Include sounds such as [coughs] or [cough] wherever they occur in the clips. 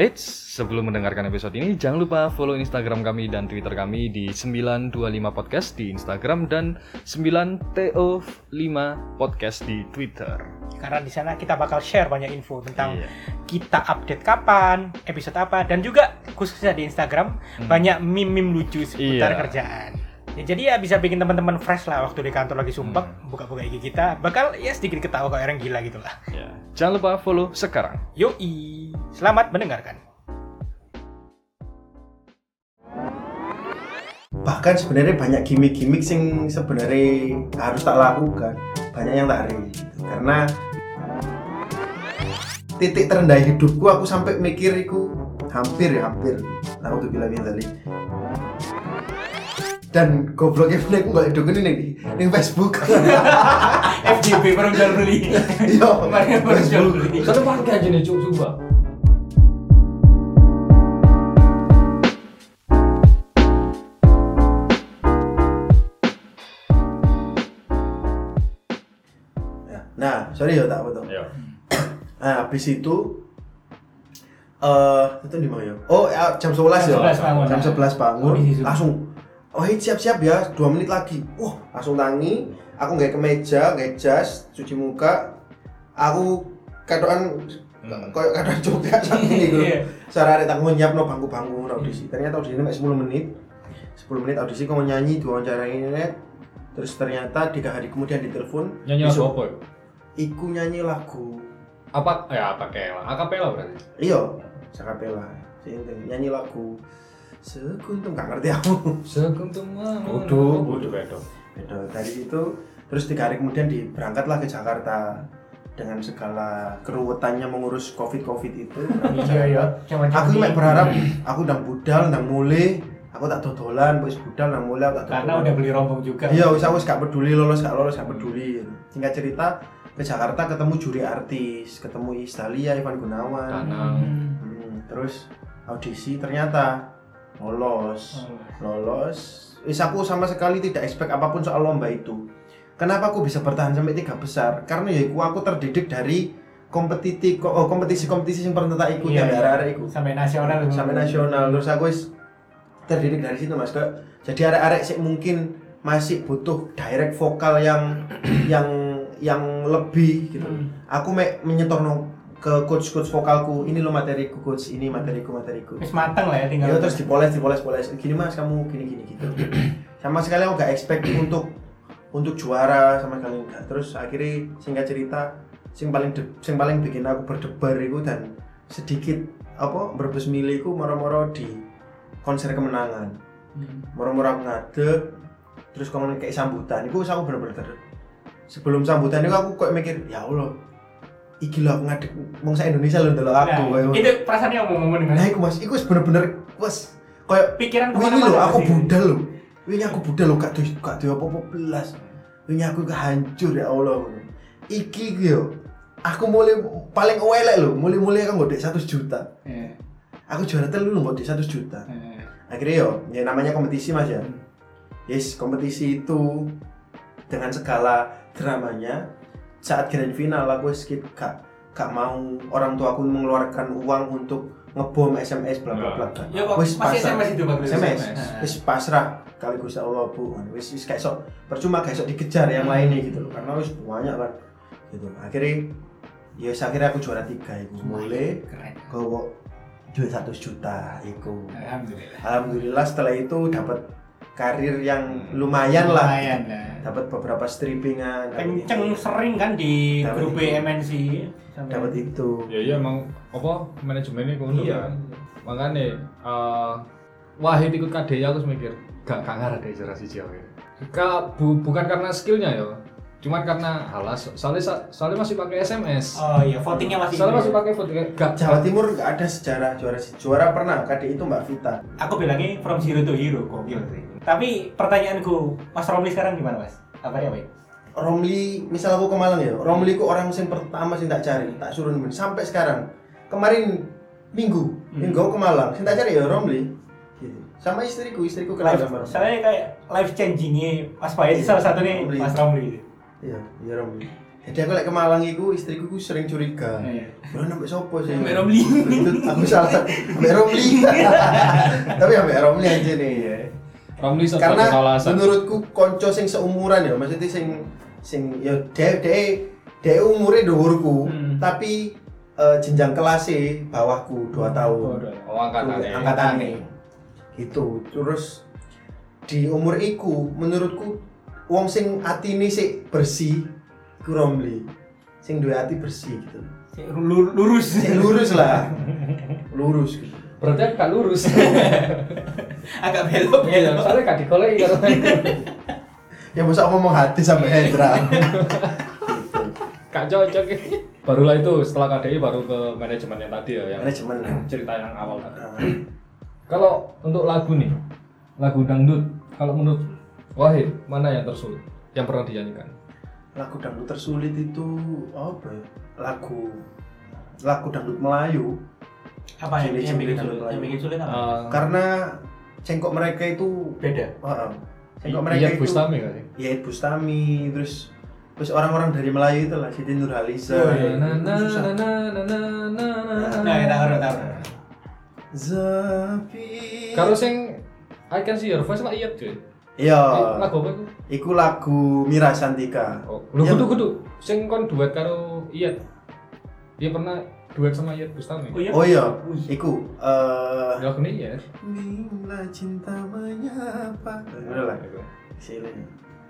Eits, sebelum mendengarkan episode ini jangan lupa follow Instagram kami dan Twitter kami di 925 podcast di Instagram dan 9TO5 podcast di Twitter. Karena di sana kita bakal share banyak info tentang Iya. kita update kapan, episode apa, dan juga khususnya di Instagram Hmm. banyak meme-meme lucu seputar Iya. kerjaan. Ya, jadi ya bisa bikin teman-teman fresh lah waktu di kantor lagi sumpah Hmm. buka-buka IG kita bakal ya sedikit ketawa kayak orang gila gitu lah. Ya. Jangan lupa follow sekarang. Yoi, selamat mendengarkan. bahkan sebenarnya banyak gimmick-gimmick sing sebenarnya harus tak lakukan banyak yang tak ri gitu. karena titik terendah hidupku aku sampai mikir iku hampir ya hampir nah untuk bilang tadi dan gobloknya aku gak hidup ini nih di Facebook [laughs] FJB baru jual beli. iya [laughs] Kemarin baru jual Facebook beli. Satu pakai aja nih. Ya. nah sorry ya tak betul [clears throat] Ayo. Nah, habis itu eh itu di mana ya? Oh, ya, jam 11 ya. Jam 11 bangun. Jam 11 bangun. Langsung Oh, hei, siap-siap ya, dua menit lagi. Wah, langsung tangi. Aku nggak kemeja, nggak jas, cuci muka. Aku kadoan Hmm. koyo kadoan juga saat ini gitu. Iya. Cara arek tak nyiap no bangku-bangku no audisi. Ternyata audisi ini 10 menit. 10 menit audisi kau nyanyi, diwawancara ini Terus ternyata tiga hari kemudian ditelepon. Nyanyi lagu apa? Iku nyanyi lagu Apa? Ya, apa kela? Akapela berarti. Iya, penting nyanyi lagu Sekuntum gak ngerti aku. Sekuntum Bodoh, bodoh bedo. Beda. Dari itu terus tiga hari kemudian di berangkatlah ke Jakarta dengan segala keruwetannya mengurus covid covid itu. Iya ya, cuman Aku mek berharap aku ndang budal, ndang mulai, aku tak dodolan, wis budal ndang mulai aku tak karena dodolan. udah beli rombong juga. Iya, wis aku wis gak peduli lolos gak lolos gak peduli. Singkat cerita ke Jakarta ketemu juri artis, ketemu Istalia, Ivan Gunawan. Tanang. Hmm. Hmm, terus audisi ternyata lolos. Lolos. Wis aku sama sekali tidak expect apa pun soal lomba itu. Kenapa aku bisa bertahan sampai tiga besar? Karena ya aku, aku terdidik dari kompetisi oh, kompetisi kompetisi yang pernah tak ikuti Iya, ya arek-arek iku. Sampai nasional. sampai nasional. Terus aku wis terdidik dari situ mas. Kayak- jadi arek-arek sih mungkin masih butuh direct vokal yang yang yang lebih gitu. Hmm. aku mek menyetorno ke coach-coach vokalku ini lo materiku coach ini materiku materiku. Wis mateng lah ya tinggal. ya terus dipoles dipoles poles. Gini mas kamu gini gini gitu. [clears throat] Sama sekali aku gak expect untuk untuk juara sama sekali enggak terus akhirnya singkat cerita sing paling de- sing paling bikin aku berdebar itu dan sedikit apa berbes miliku moro-moro di konser kemenangan. Hmm. moro-moro aku ngadeg terus kamu kayak sambutan. Itu aku bener-bener sebelum sambutan itu aku kok mikir ya Allah iki lho aku ngadeg wong sak Indonesia lho ndelok aku Nah, kayak itu perasaannya yang mau ngomong Nah, iku Mas, iku wis bener-bener wes koyo pikiran wingi lho aku budal lho. Wingi aku budal lho gak duwe gak duwe apa-apa belas. Wingi aku kehancur ya Allah. Iki iki yo. Aku mulai paling elek lho, mulai-mulai aku nggak 100 juta. Iya, Aku juara telu lho nggak 100 juta. iya. Akhirnya yo, ya namanya kompetisi Mas ya. Yes, kompetisi itu dengan segala dramanya saat grand final aku skip gak gak mau orang tua aku mengeluarkan uang untuk ngebom SMS bla bla bla. Ya kok Wis masih pasrah. SMS itu? SMS. Wis pasrah kali Gusti Allah Bu. Wis wis kayak sok percuma kayak sok dikejar yang Hmm. lainnya gitu loh. Karena wis banyak kan. Gitu. Akhirnya ya akhirnya aku juara tiga itu. Mulai gowo duit 100 juta itu. Alhamdulillah. Alhamdulillah setelah itu dapat karir yang lumayan lah. Lumayan lah. Dapat beberapa strippingan. Kenceng itu. sering kan di Dapat grup itu. MNC. Sampai- Dapat itu. Ya iya emang apa manajemennya ngono Iya. kan. Makanya eh Wahid ikut KDI aku terus mikir gak gak ngarah deh jelas siji aku. Ka, bu, bukan karena skillnya ya. Cuman karena halas soalnya soalnya masih pakai SMS. Oh iya, votingnya masih. Soalnya masih pakai voting gak Jawa Timur nggak ada sejarah juara juara pernah KDI itu Mbak Vita. Aku bilangnya from zero to hero, gokil sih. Tapi pertanyaanku, Mas Romli sekarang gimana Mas? Apa ya, Pak? Romli, misal aku ke Malang ya, Romli ku orang yang pertama sih tak cari, tak suruh nemen sampai sekarang. Kemarin minggu, Hmm. minggu aku ke Malang, sing tak cari ya Romli. Gitu. Sama istriku, istriku kenal Life, sama Romli. saya kayak life changingnya Mas Payet Iya, salah satunya Romli. Mas Romli. Iya, iya Romli. Jadi aku lek ke Malang iku istriku ku sering curiga. Iya. Bro nambah sopo sih? Ambek Romli. Itu aku salah. Ambek Romli. [laughs] Tapi ambek Romli aja nih ya. Romli Karena alasan. menurutku konco sing seumuran ya, maksudnya sing sing ya de de de umure dhuwurku, Hmm. tapi eh, jenjang kelasnya bawahku 2 tahun. Oh, angkatannya. angkatane gitu terus di umur iku menurutku wong sing atine sik bersih ku Romli sing duwe hati bersih gitu lur- Lurus. sing lurus lah [laughs] lurus gitu Berarti gak lurus. [laughs] Agak belok Iya, belok. soalnya gak dikolei karo [laughs] ya masa ngomong hati sampai Hendra Gak cocok. Barulah itu setelah KDI baru ke manajemen yang tadi ya yang manajemen cerita yang awal tadi. Nah, Kalau untuk lagu nih, lagu dangdut, kalau menurut Wahid mana yang tersulit yang pernah dinyanyikan? lagu dangdut tersulit itu apa ya lagu lagu dangdut Melayu Apa yang, yang bikin sulit? Yang bikin sulit apa? Uh, karena cengkok mereka itu Beda. Heeh. cengkok mereka Iya itu Bustami kan sih? ya Ed Bustami terus terus orang-orang dari Melayu itu lah Siti Nurhaliza Oh, iya. Na na Susah. na na na na na na. Nah, ya tahu tahu. Zapi Kalau sing I Can See Your Voice lah iya cuy. iya Eh, Lagu apa itu? iku lagu Mira Santika Oh, lu Iya. kudu kudu sing kon duet karo Iyet. Dia pernah duet sama Iyet Bustami. Oh iya. oh iya iku eh Lagu ini ya. Bila cinta menyapa Udah lah Sini.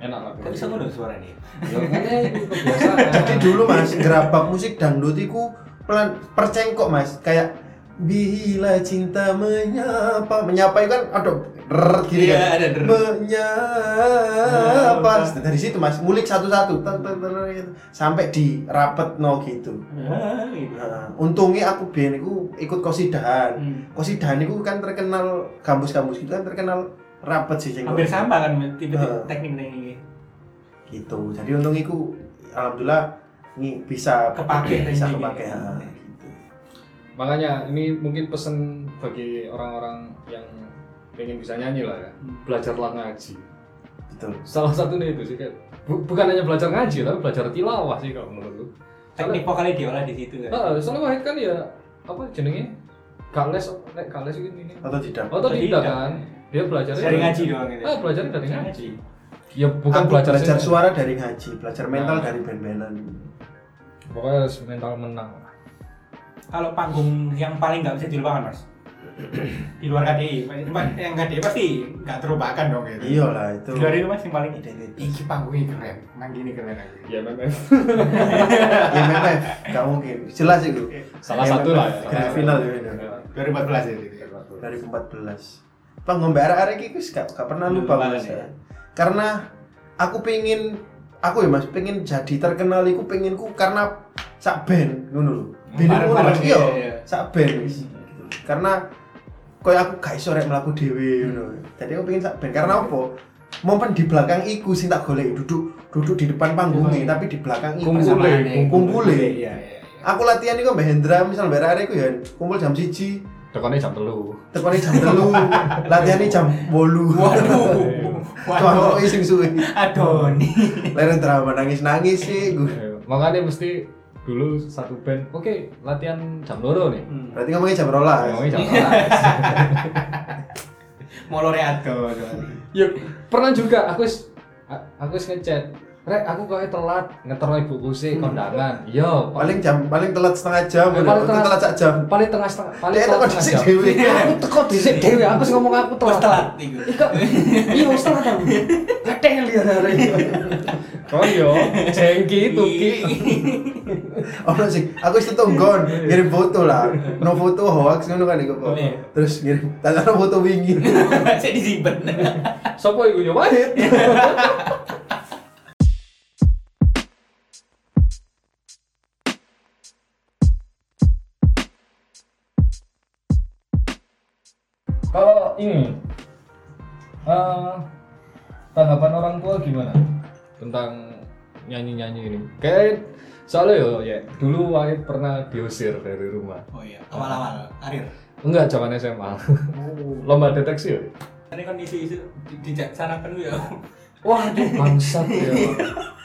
Enak lagu. Kok bisa ngono suaranya? Ya makanya itu kebiasaan. Jadi dulu mas gerabak musik dangdut iku pelan percengkok mas kayak Bila cinta menyapa Menyapa itu kan ada rrrt gini Iya, kan ada. Menyapa Dari situ mas Mulik satu-satu gitu. Sampai di rapet no gitu Ah, gitu. Nah, untungnya aku biyen iku ikut kosidahan. Hmm. Kosidahan itu kan terkenal kampus-kampus itu kan terkenal rapet sih Hampir sama kan tipe Ah. teknik-teknik Gitu. Jadi untung iku alhamdulillah ini bisa Kepake bisa kepake. Ini. gitu. Makanya ini mungkin pesen bagi orang-orang yang pengen bisa nyanyi lah ya. Belajarlah ngaji. Betul. Salah satunya itu sih kayak bu- bukan hanya belajar ngaji tapi belajar tilawah sih kalau menurutku. teknik vokalnya diolah di situ kan. Ah, soalnya Wahid kan ya apa jenenge? Gak les, nek les ini ini. Atau tidak? Otodidak Otodidak. kan. Dia belajarnya Dari ngaji doang gitu. Ah, belajarnya dari ngaji. Ya bukan Aku belajar, belajar suara dari ngaji, belajar mental Nah. dari band-bandan. Pokoknya harus mental menang. Kalau panggung yang paling nggak bisa dilupakan mas di luar KDI, yang KDI pasti nggak terlupakan dong gitu. Iya lah itu. Di luar itu mas yang paling. Iki panggungnya keren, nang gini keren aku. Ya MMF. ya MMF, gak mungkin. Jelas itu. Salah satu lah ya. Grand final ya. itu. 2014 itu. 2014 Bang ngombe arek-arek iki wis gak, gak pernah lupa Mas ya. Karena aku pengen aku ya Mas pengen jadi terkenal iku penginku karena sak band ngono Bareng-bareng, Mas. Iya, iya, iya. sak band wis. Karena koyo aku gak iso rek mlaku dhewe ngono. Jadi aku pengen sak band karena apa? Momen di belakang iku sing tak golek duduk duduk di depan panggungnya tapi di belakang iku Kumpule, kumpule. Iya, iya. Aku latihan iku mbak Hendra misal mbak arek iku ya kumpul jam 1 Tekonnya jam telu. tekone jam telu latihannya jam bolu [laughs] Waduh, waduh, sing suwe aduh leren drama nangis nangis sih gue Makanya mesti dulu satu band. Oke, latihan jam loro nih. Hmm. berarti ngomongnya jam rolas Ngomongnya jam rolas. [laughs] Molore aduh. Ya pernah juga aku aku ngechat. Rek, aku kok telat ngeter ibuku sih kondangan. Iya, paling jam paling telat setengah jam Eh, paling paling telat sak jam paling tengah setengah paling telat teko setengah jam. dhewe Aku teko dhisik [laughs] dhewe, aku sing ngomong aku telat. telat iku. Iya wis telat aku. Gatel ya hari. Oh iya, jengki itu ki. ono sing aku wis tetunggon ngirim foto lah no foto hoax ngono kan iku kok Iya. terus ngirim tanya foto wingi [laughs] Saya disimpan. Sopo iku ya Wahid? [laughs] Kalau ini eh, tanggapan orang tua gimana tentang nyanyi-nyanyi ini? Kayak soalnya yo ya dulu Wahid pernah diusir dari rumah. Oh iya, awal-awal karir. Enggak, zaman SMA. Lomba deteksi ya? Ini kan isu-isu di, di lu ya. Waduh, bangsat ya. [laughs]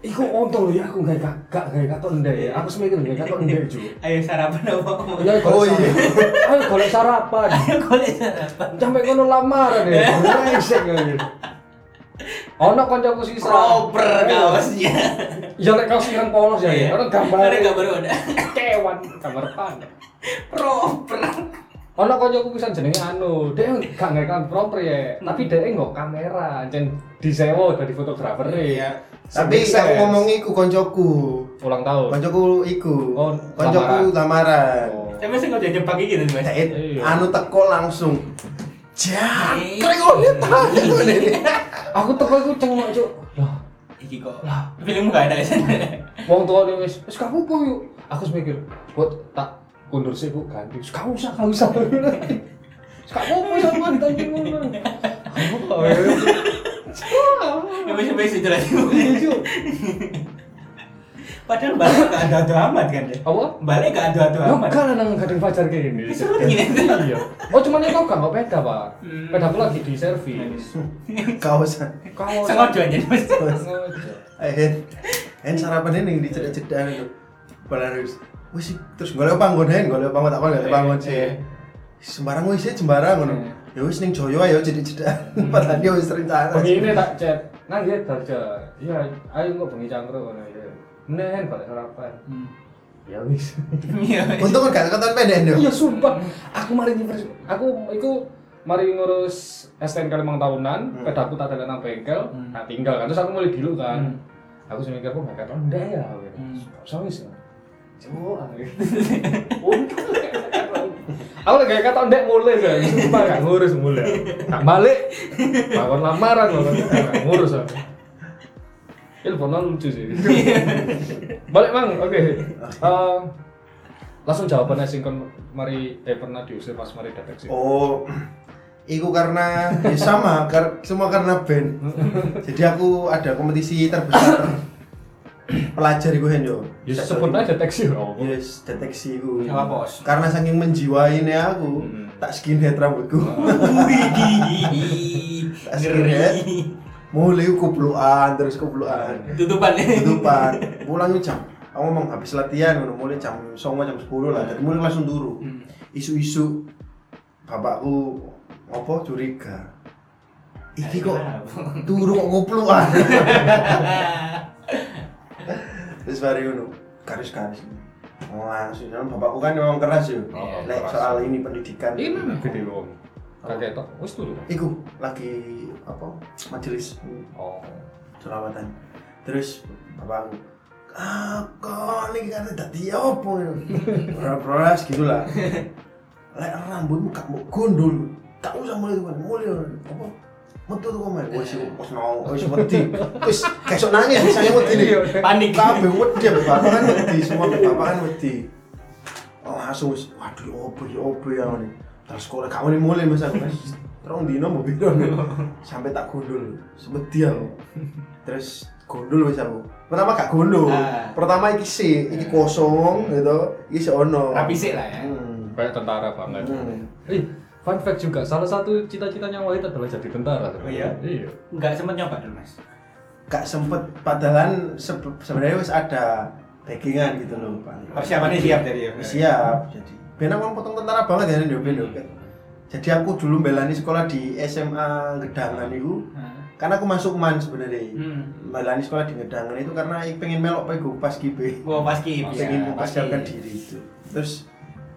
Iku untung lho ya aku gak gak gak katok ndek ya. Aku semikir gak katok ndek ju. [laughs] Ayo sarapan apa? Ya Oh, iya. sarapan. Ayo golek sarapan. [laughs] Ayo golek sarapan. Sampai kono lamaran ya. [laughs] Brengsek ya. Ono kancaku sisa. Proper kaosnya. Ya lek kaos ireng polos ya. ya. Ono gambar Ada gambar udah. kewan, gambar pan. Proper. Ono kancaku pisan jenenge anu, dia gak ngerekam proper ya, tapi dia nggak kamera, jen disewa dari fotografer Iya. Tapi aku ngomong iku koncoku. ulang tahun. Koncoku iku. Oh, koncoku lamaran. Oh. Tapi sih nggak jebak gitu mas. Jahit, Iya. anu teko langsung. Jangkrik Iya. oh tahu ini. Aku teko iku cengok cuk. Lah, Iki kok. Filmmu gak ada di sana. wong tua dia wis, wis kamu apa yuk? Aku mikir, buat tak kundur sih bu ganti. Gak usah, gak usah. Wis Gak apa-apa ya man, tanya ngono. Apa ya? Masih masih jelas. Padahal balik gak ada adu amat kan ya. Apa? Balik gak ada adu Lo amat. kan nang gading pacar kayak gini. Seru gini. Iya. Oh cuman itu gak nggak peda pak. Hmm. Peda aku lagi di servis. Kaosan. Kau Sengaja aja mas. Eh, Hen sarapan ini dicedek-cedek itu. Padahal harus, wis terus golek panggon Hen, golek panggon tak golek panggon sih. Sembarang wis sih sembarang ngono. Ya wis ning Joyo ayo cedek-cedek. Padahal dia wis rencana. Begini tak chat. Nang dia kerja. Iya, ayo nggak bengi cangkruk ngono ya. Nen balik sarapan. Ya wis. [laughs] Iya. Untung kan gak keton pendek yo. Iya sumpah. Aku mari. Aku iku mari ngurus STNK limang tahunan, Hmm. pedaku tak ada nang bengkel, Hmm. tak tinggal kan. Terus aku mulai dulu kan. Hmm. Aku sih mikir kok gak keton ndek ya. Hmm. Gak usah Aku lagi kayak kata ndek mulai kan, sumpah gak ngurus mulai. Tak balik, bangun lamaran loh, ngurus aku. Teleponan lucu sih. balik mang, oke. Eh, langsung jawabannya sing kon mari eh pernah diusir pas mari deteksi. Oh, Iku karena ya sama, kar semua karena band. Jadi aku ada kompetisi terbesar pelajar iku hen yo. Ya sebut aja deteksi oh. Yes, deteksi iku. Sama bos. Karena saking menjiwainya aku, Hmm. tak skinhead rambutku. Tak skinhead. Mulai kupluan terus kupluan. [laughs] Tutupan Tutupan. Pulang jam. Aku ngomong habis latihan mulai jam 09.00 jam 10 lah. Jadi mulai langsung turu. Hmm. Isu-isu bapakku ngopo curiga. Iki kok turu kok ngupluan. [laughs] Terus baru ngono, garis-garis. Langsung kan bapakku kan memang keras yo. Oh, Lek keras. soal ini pendidikan. Ini mana gede wong. Kakek tok, wis turu. Iku lagi apa? Majelis Oh. selawatan. Terus bapakku ah kok ini kan dadi apa Beras gitu lah. [laughs] Lek rambutmu gak mau gondol, gak usah mulai tuh mulai apa? Metu tuh komen, wis [laughs] wis no, wis wedi. Wis kesok nangis, saya wedi nih. Panik. Kabeh wedi, ambek bapak kan wedi, semua bapak kan wedi. Oh, langsung wis, waduh opo ya opo ya ini. Terus sekolah gak mau mulai mas aku mas. Terus dino mau biro sampai tak gondol, semedi aku. Terus gondol wis aku. Pertama gak gondol. Ah. Pertama iki sih, iki kosong gitu, iki ono. Rapi sih lah ya. Hmm. Kayak tentara banget. Eh, fun fact juga, salah satu cita-citanya Wahid adalah jadi tentara. Oh iya? Iya. Enggak sempet nyoba dulu mas. Gak sempet padahal se- sebenarnya wis ada backingan gitu loh Pak. Persiapannya siap dari ya. siap jadi benar memang potong tentara banget ya Ben, Ndo. jadi aku dulu belani sekolah di SMA Gedangan itu Nah. karena aku masuk man sebenarnya Hmm. belani sekolah di Gedangan itu karena aku pengen melok apa iku pas kibe paski. Pas pengen ya, mempersiapkan diri itu terus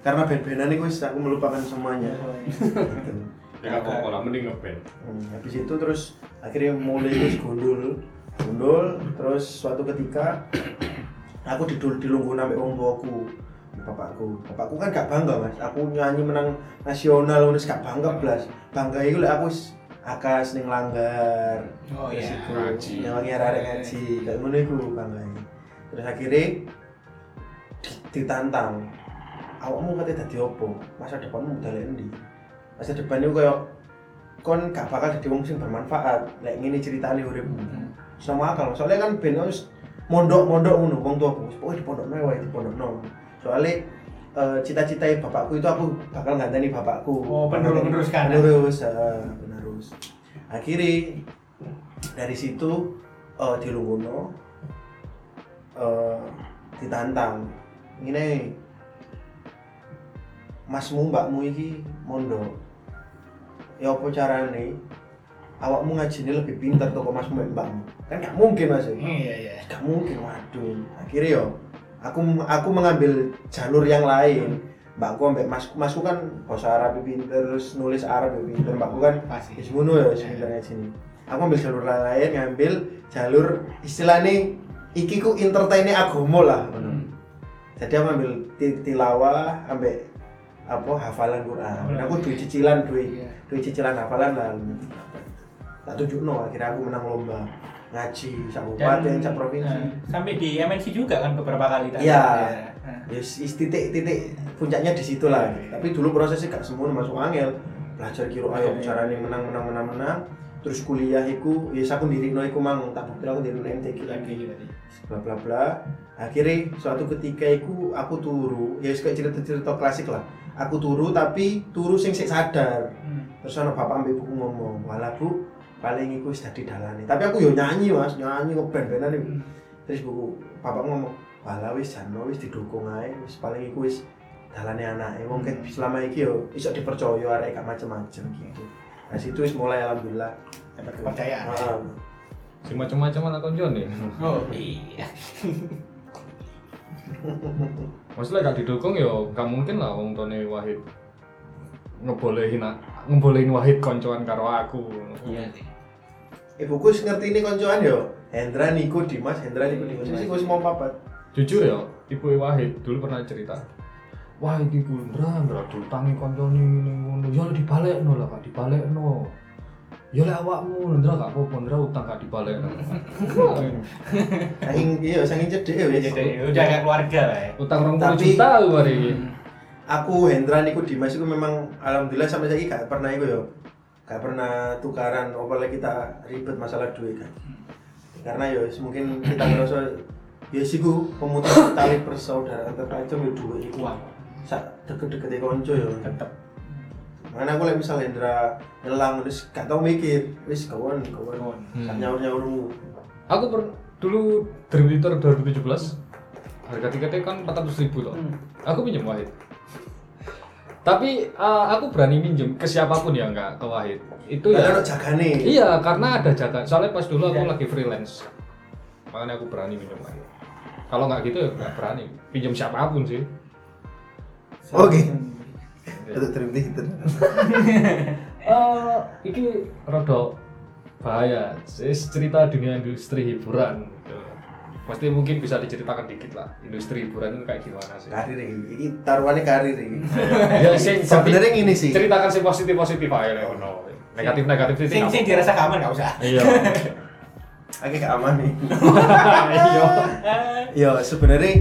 karena band-bandan itu aku melupakan semuanya. Gitu. [laughs] Ya nggak apa-apa lah, mending ngeband. Hmm, habis itu terus akhirnya mulai terus gundul. Gundul terus suatu ketika [coughs] aku didul dilunggu sampai wong tuaku bapakku. Bapakku kan gak bangga mas. Aku nyanyi menang nasional terus gak bangga blas. Bangga itu lah aku akas ning langgar. Oh iya. Ngaji. nyawangi arek ngaji. Kayak ngono iku bangga terus akhirnya di- ditantang awakmu katanya dadi opo masa depanmu dalek endi? Masa depan itu kayak kon gak bakal jadi wong sing bermanfaat lek ngene ceritane uripmu. Sama akal. Soalnya kan ben harus mondok-mondok ngono wong tuaku. Pokoknya di pondok wae di pondok soalnya eh, cita-cita bapakku itu aku bakal nganteni bapakku. Oh, penerus- peneruskan, ya? penerus eh, penerus. Akhirnya dari situ eh di Lunggono eh ditantang. Ini masmu mbakmu iki mondok ya apa carane awakmu ngajine lebih pinter toko masmu mbak mbakmu kan gak mungkin mas ya. Iya iya. gak mungkin waduh akhirnya yo aku aku mengambil jalur yang lain mbakku ambek masku masku kan bahasa Arab pinter terus nulis Arab ya pinter mbakku kan Pasti. Ngono ya sebenarnya sini. Aku ambil jalur lain, ngambil jalur istilahnya iki ku entertainnya agama lah. Hmm. Jadi aku ambil ti- tilawah, ambil apa hafalan Quran. Hmm. Aku duit cicilan, duit Iya. duit cicilan hafalan lah. Tak tunjuk no, akhirnya aku menang lomba ngaji sak kabupaten, sak provinsi. eh, sampai di MNC juga kan beberapa kali tadi. Iya. Eh. Ya is titik titik puncaknya di situ lah. Tapi dulu prosesnya gak semua masuk angel. Belajar kiro ayo Iya. caranya menang menang menang menang. Terus kuliah iku, ya aku diri no iku mang tak bukti aku diri MTQ Lagi. Bla bla bla. Akhirnya suatu ketika iku aku turu, ya kayak cerita cerita klasik lah. Aku turu tapi turu sing sik sadar. Hmm. Terus ana bapak ambil buku ngomong, "Walah Bu, paling iku wis dadi dalane." Tapi aku yo nyanyi, Mas, nyanyi ngeband-bandan iku. Hmm. Terus buku bapak ngomong, "Walah wis jano wis didukung ae, wis paling iku wis dalane anake. Wong ket selama iki yo iso dipercaya arek gak macem-macem gitu." Nah situ wis mulai alhamdulillah. Dapat kepercayaan. Si macam-macam anak konjon nih. Oh [laughs] iya. [laughs] Maksudnya gak didukung ya gak mungkin lah wong tone Wahid ngebolehin ngebolehin Wahid koncoan karo aku. Iya sih. Ibuku wis ngerti ini koncoan yo. Hendra Niko Dimas, Hendra Niko Dimas. Wis wis mau papat. Jujur ya, ibu Wahid dulu pernah cerita. Wah, iki ku Ndra, Ndra diutangi ngene ngono. Ya lek dibalekno lah, Kak, dibalekno. Ya lek awakmu Ndra gak apa-apa, Ndra utang gak dibalekno. [laughs] Saking iya saking cedek wis. Jadi udah kayak keluarga lah ya. utang 20 Tapi- juta lu hari ini. Aku Hendra Niko Dimas itu memang alhamdulillah sampai saiki gak pernah itu yo. Gak pernah tukaran apalagi kita ribet masalah duit kan. Karena yo mungkin kita ngerasa ya sih ku pemutus tali persaudaraan terkacau yo duit iku. Sak deket-deket konco yo. Tetap. Mana aku lagi misal Hendra nyelang terus gak tau mikir, wis kawan kawan. Kawan. Sak Hmm. nyaur-nyaurmu. Aku per, dulu Dream Leader 2017 harga tiketnya kan 400 ribu loh. Hmm. Aku pinjam Wahid. Tapi eh, aku berani minjem ke siapa pun ya enggak ke Wahid. Itu Gak ya. ada jagane. Iya, karena ada jaga. Soalnya pas dulu aku Iya. lagi freelance. Makanya aku berani minjem Wahid. Kalau nggak gitu ya nggak berani. Pinjam siapa pun sih. Oke. Itu dream theater. Eh, iki rada bahaya. Sis, cerita dunia industri hiburan. Pasti mungkin bisa diceritakan dikit lah. Industri hiburan itu kayak gimana sih? Karir ini, ini taruhannya karir ini. [laughs] ya sing Sebenarnya gini sih. ceritakan sih positif positif aja lah no. Negatif negatif itu Sing sing dirasa aman nggak usah. Iya. Agak gak aman nih. [laughs] Iya. Ya sebenarnya